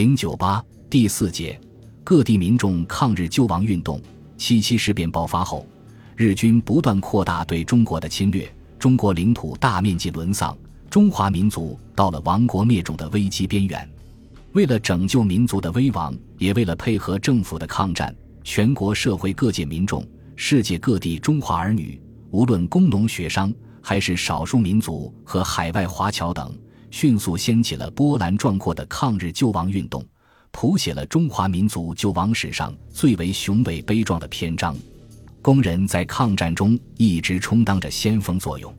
零九八第四节，各地民众抗日救亡运动。七七事变爆发后，日军不断扩大对中国的侵略，中国领土大面积沦丧，中华民族到了亡国灭种的危机边缘。为了拯救民族的危亡，也为了配合政府的抗战，全国社会各界民众、世界各地中华儿女，无论工农学商，还是少数民族和海外华侨等。迅速掀起了波澜壮阔的抗日救亡运动，谱写了中华民族救亡史上最为雄伟悲壮的篇章。工人在抗战中一直充当着先锋作用，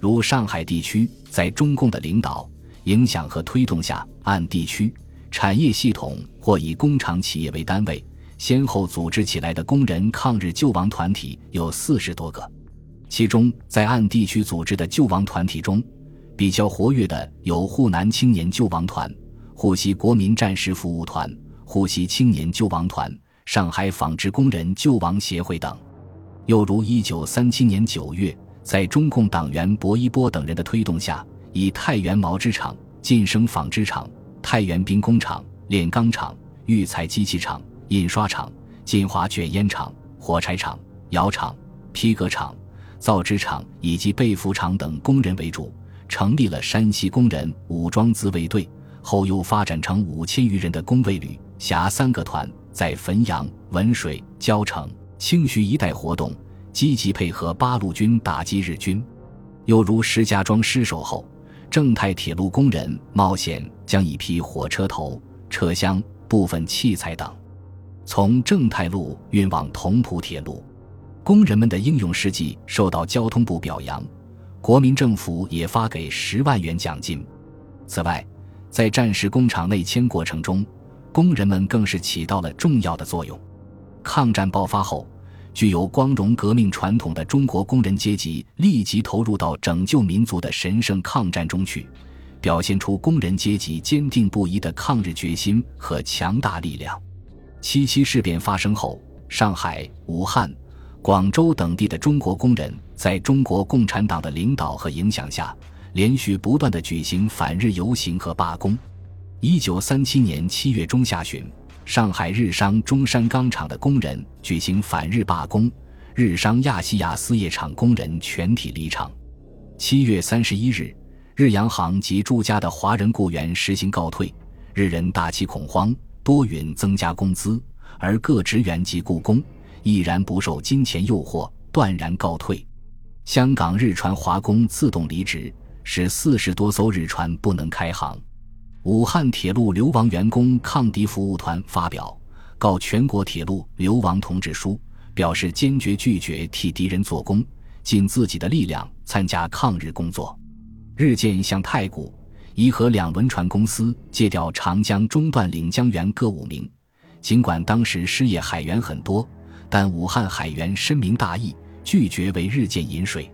如上海地区在中共的领导、影响和推动下，按地区产业系统或以工厂企业为单位，先后组织起来的工人抗日救亡团体有四十多个。其中，在按地区组织的救亡团体中，比较活跃的有沪南青年救亡团、沪西国民战士服务团、沪西青年救亡团、上海纺织工人救亡协会等。又如1937年9月，在中共党员薄一波等人的推动下，以太原毛织厂、晋生纺织厂、太原兵工厂、炼钢厂、育材机器厂、印刷厂、金华卷烟厂、火柴厂、窑厂、皮革厂、造纸厂以及被服厂等工人为主。成立了山西工人武装自卫队，后又发展成五千余人的工卫旅，辖三个团，在汾阳、文水、交城、清徐一带活动，积极配合八路军打击日军。又如石家庄失守后，正太铁路工人冒险将一批火车头、车厢、部分器材等从正太路运往同蒲铁路，工人们的英勇事迹受到交通部表扬。国民政府也发给十万元奖金。此外，在战时工厂内迁过程中，工人们更是起到了重要的作用。抗战爆发后，具有光荣革命传统的中国工人阶级立即投入到拯救民族的神圣抗战中去，表现出工人阶级坚定不移的抗日决心和强大力量。七七事变发生后，上海、武汉。广州等地的中国工人，在中国共产党的领导和影响下，连续不断的举行反日游行和罢工。一九三七年七月中下旬，上海日商中山钢厂的工人举行反日罢工，日商亚细亚丝业厂工人全体离场。七月三十一日，日洋行及驻家的华人雇员实行告退，日人大起恐慌，多允增加工资，而各职员及雇工。毅然不受金钱诱惑，断然告退。香港日船华工自动离职，使四十多艘日船不能开航。武汉铁路流亡员工抗敌服务团发表告全国铁路流亡通知书，表示坚决拒绝替敌人做工，尽自己的力量参加抗日工作。日舰向太古、颐和两轮船公司借调长江中段领江员各五名，尽管当时失业海员很多。但武汉海员深明大义，拒绝为日舰饮水。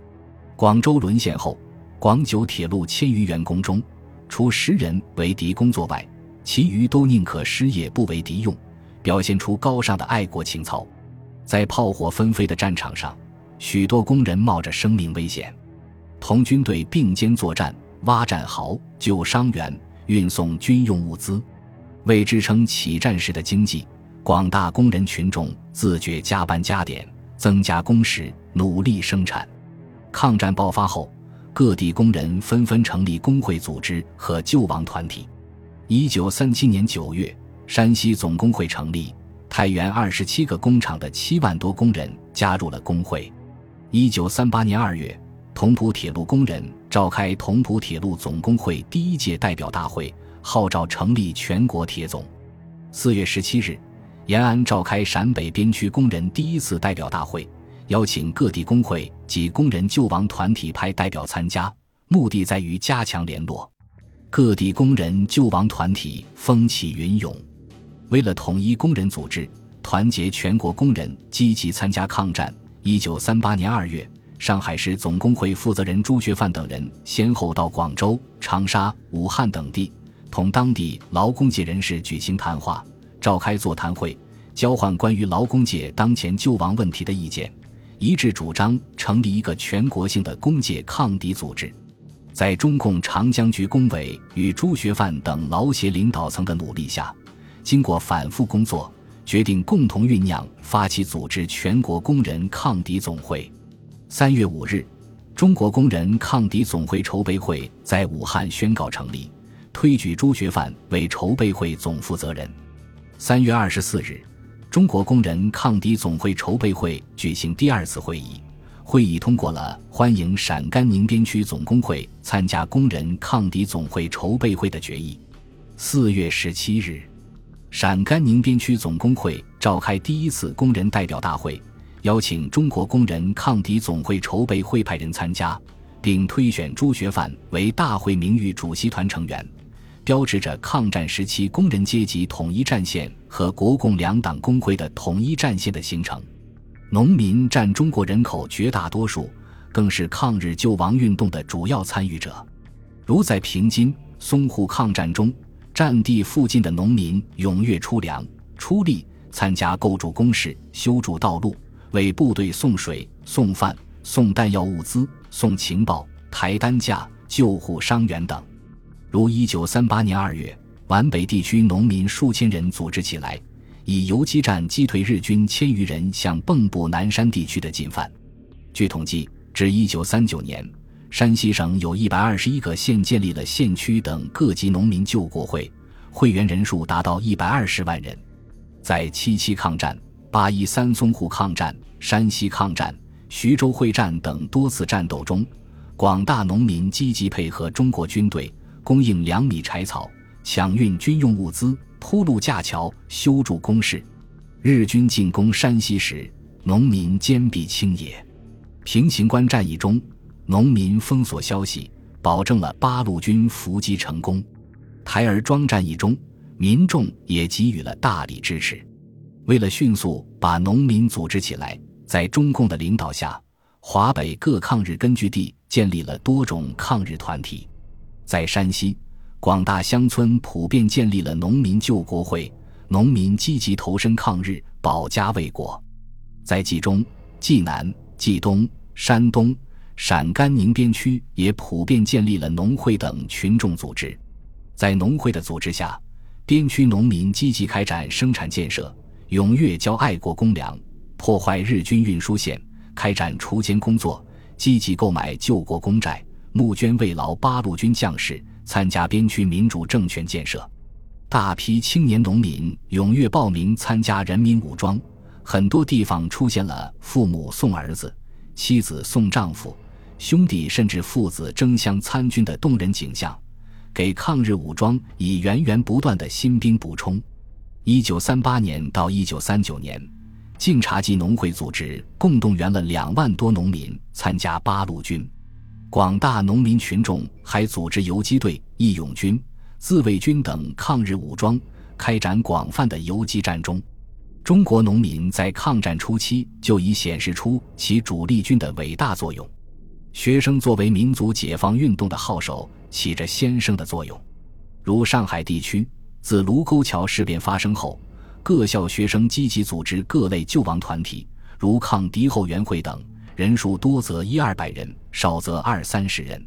广州沦陷后，广九铁路千余员工中，除十人为敌工作外，其余都宁可失业不为敌用，表现出高尚的爱国情操。在炮火纷飞的战场上，许多工人冒着生命危险，同军队并肩作战，挖战壕、救伤员、运送军用物资，为支撑起战时的经济。广大工人群众自觉加班加点，增加工时，努力生产。抗战爆发后，各地工人纷纷成立工会组织和救亡团体。一九三七年九月，山西总工会成立，太原二十七个工厂的七万多工人加入了工会。一九三八年二月，同蒲铁路工人召开同蒲铁路总工会第一届代表大会，号召成立全国铁总。四月十七日。延安召开陕北边区工人第一次代表大会，邀请各地工会及工人救亡团体派代表参加，目的在于加强联络。各地工人救亡团体风起云涌，为了统一工人组织，团结全国工人，积极参加抗战。一九三八年二月，上海市总工会负责人朱学范等人先后到广州、长沙、武汉等地，同当地劳工界人士举行谈话。召开座谈会，交换关于劳工界当前救亡问题的意见，一致主张成立一个全国性的工界抗敌组织。在中共长江局工委与朱学范等劳协领导层的努力下，经过反复工作，决定共同酝酿发起组织全国工人抗敌总会。三月五日，中国工人抗敌总会筹备会在武汉宣告成立，推举朱学范为筹备会总负责人。三月二十四日，中国工人抗敌总会筹备会举行第二次会议。会议通过了欢迎陕甘宁边区总工会参加工人抗敌总会筹备会的决议。四月十七日，陕甘宁边区总工会召开第一次工人代表大会，邀请中国工人抗敌总会筹备会派人参加，并推选朱学范为大会名誉主席团成员，标志着抗战时期工人阶级统一战线和国共两党工会的统一战线的形成。农民占中国人口绝大多数，更是抗日救亡运动的主要参与者。如在平津、淞沪抗战中，战地附近的农民踊跃出粮、出力，参加构筑工事、修筑道路，为部队送水、送饭、送弹药物资、送情报、抬担架、救护伤员等。如一九三八年二月，皖北地区农民数千人组织起来。以游击战击退日军千余人向蚌埠南山地区的进犯。据统计，至一九三九年，山西省有一百二十一个县建立了县区等各级农民救国会，会员人数达到一百二十万人。在七七抗战、八一三淞沪抗战、山西抗战、徐州会战等多次战斗中，广大农民积极配合中国军队，供应粮米柴草，抢运军用物资。铺路架桥，修筑工事。日军进攻山西时，农民坚壁清野。平型关战役中，农民封锁消息，保证了八路军伏击成功。台儿庄战役中，民众也给予了大力支持。为了迅速把农民组织起来，在中共的领导下，华北各抗日根据地建立了多种抗日团体。在山西。广大乡村普遍建立了农民救国会，农民积极投身抗日，保家卫国。在冀中、冀南、冀东、山东、陕甘宁边区也普遍建立了农会等群众组织。在农会的组织下，边区农民积极开展生产建设，踊跃交爱国公粮，破坏日军运输线，开展锄奸工作，积极购买救国公债，募捐慰劳八路军将士。参加边区民主政权建设，大批青年农民踊跃报名参加人民武装，很多地方出现了父母送儿子、妻子送丈夫、兄弟甚至父子争相参军的动人景象，给抗日武装以源源不断的新兵补充。一九三八年到一九三九年，晋察冀农会组织共动员了两万多农民参加八路军。广大农民群众还组织游击队、义勇军、自卫军等抗日武装，开展广泛的游击战中。中国农民在抗战初期就已显示出其主力军的伟大作用。学生作为民族解放运动的号手，起着先声的作用。如上海地区，自卢沟桥事变发生后，各校学生积极组织各类救亡团体，如抗敌后援会等。人数多则一二百人，少则二三十人。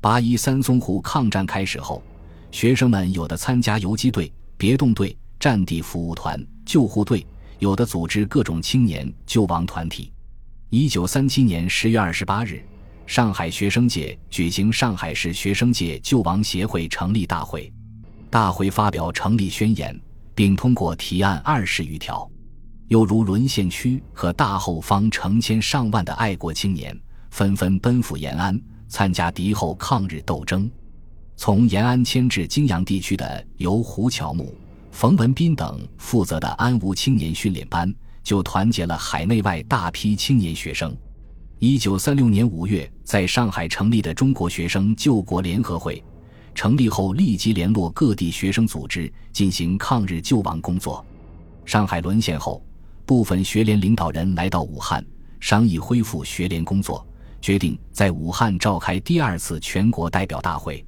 八一三淞沪抗战开始后，学生们有的参加游击队、别动队、战地服务团、救护队，有的组织各种青年救亡团体。一九三七年十月二十八日，上海学生界举行上海市学生界救亡协会成立大会，大会发表成立宣言，并通过提案二十余条。又如沦陷区和大后方成千上万的爱国青年纷纷奔赴延安，参加敌后抗日斗争。从延安迁至泾阳地区的由胡乔木、冯文彬等负责的安吴青年训练班，就团结了海内外大批青年学生。一九三六年五月，在上海成立的中国学生救国联合会，成立后立即联络各地学生组织，进行抗日救亡工作。上海沦陷后。部分学联领导人来到武汉，商议恢复学联工作，决定在武汉召开第二次全国代表大会。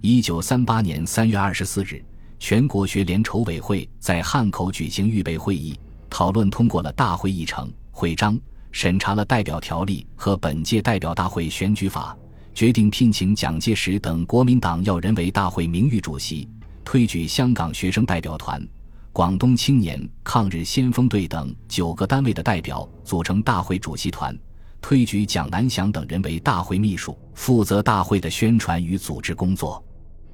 一九三八年三月二十四日，全国学联筹委会在汉口举行预备会议，讨论通过了大会议程、会章，审查了代表条例和本届代表大会选举法，决定聘请蒋介石等国民党要人为大会名誉主席，推举香港学生代表团。广东青年抗日先锋队等九个单位的代表组成大会主席团，推举蒋南翔等人为大会秘书，负责大会的宣传与组织工作。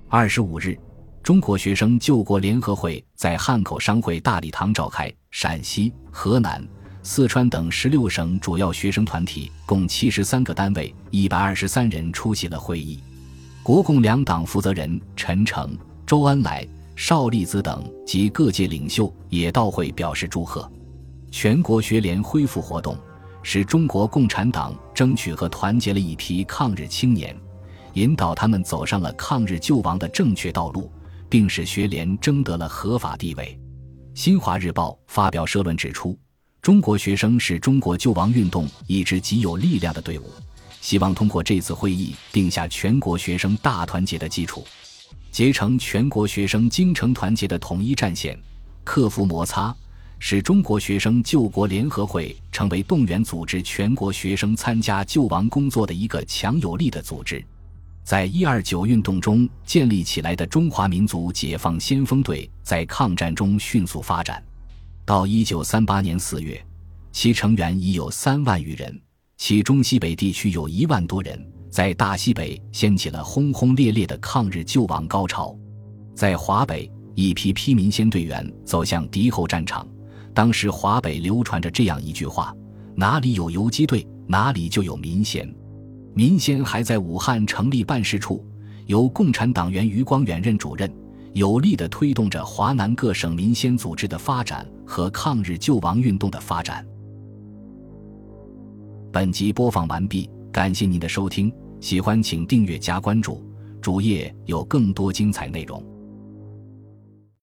二十五日，中国学生救国联合会在汉口商会大礼堂召开，陕西、河南、四川等十六省主要学生团体共七十三个单位一百二十三人出席了会议。国共两党负责人陈诚、周恩来、邵力子等及各界领袖也到会表示祝贺。全国学联恢复活动，使中国共产党争取和团结了一批抗日青年。引导他们走上了抗日救亡的正确道路，并使学联争得了合法地位。新华日报发表社论指出，中国学生是中国救亡运动一支极有力量的队伍，希望通过这次会议定下全国学生大团结的基础，结成全国学生精诚团结的统一战线，克服摩擦，使中国学生救国联合会成为动员组织全国学生参加救亡工作的一个强有力的组织。在一二九运动中建立起来的中华民族解放先锋队，在抗战中迅速发展。到一九三八年四月，其成员已有三万余人，其中西北地区有一万多人，在大西北掀起了轰轰烈烈的抗日救亡高潮。在华北，一批批民先队员走向敌后战场。当时华北流传着这样一句话：“哪里有游击队，哪里就有民先。”民先还在武汉成立办事处，由共产党员余光远任主任，有力地推动着华南各省民先组织的发展和抗日救亡运动的发展。本集播放完毕，感谢您的收听，喜欢请订阅加关注，主页有更多精彩内容。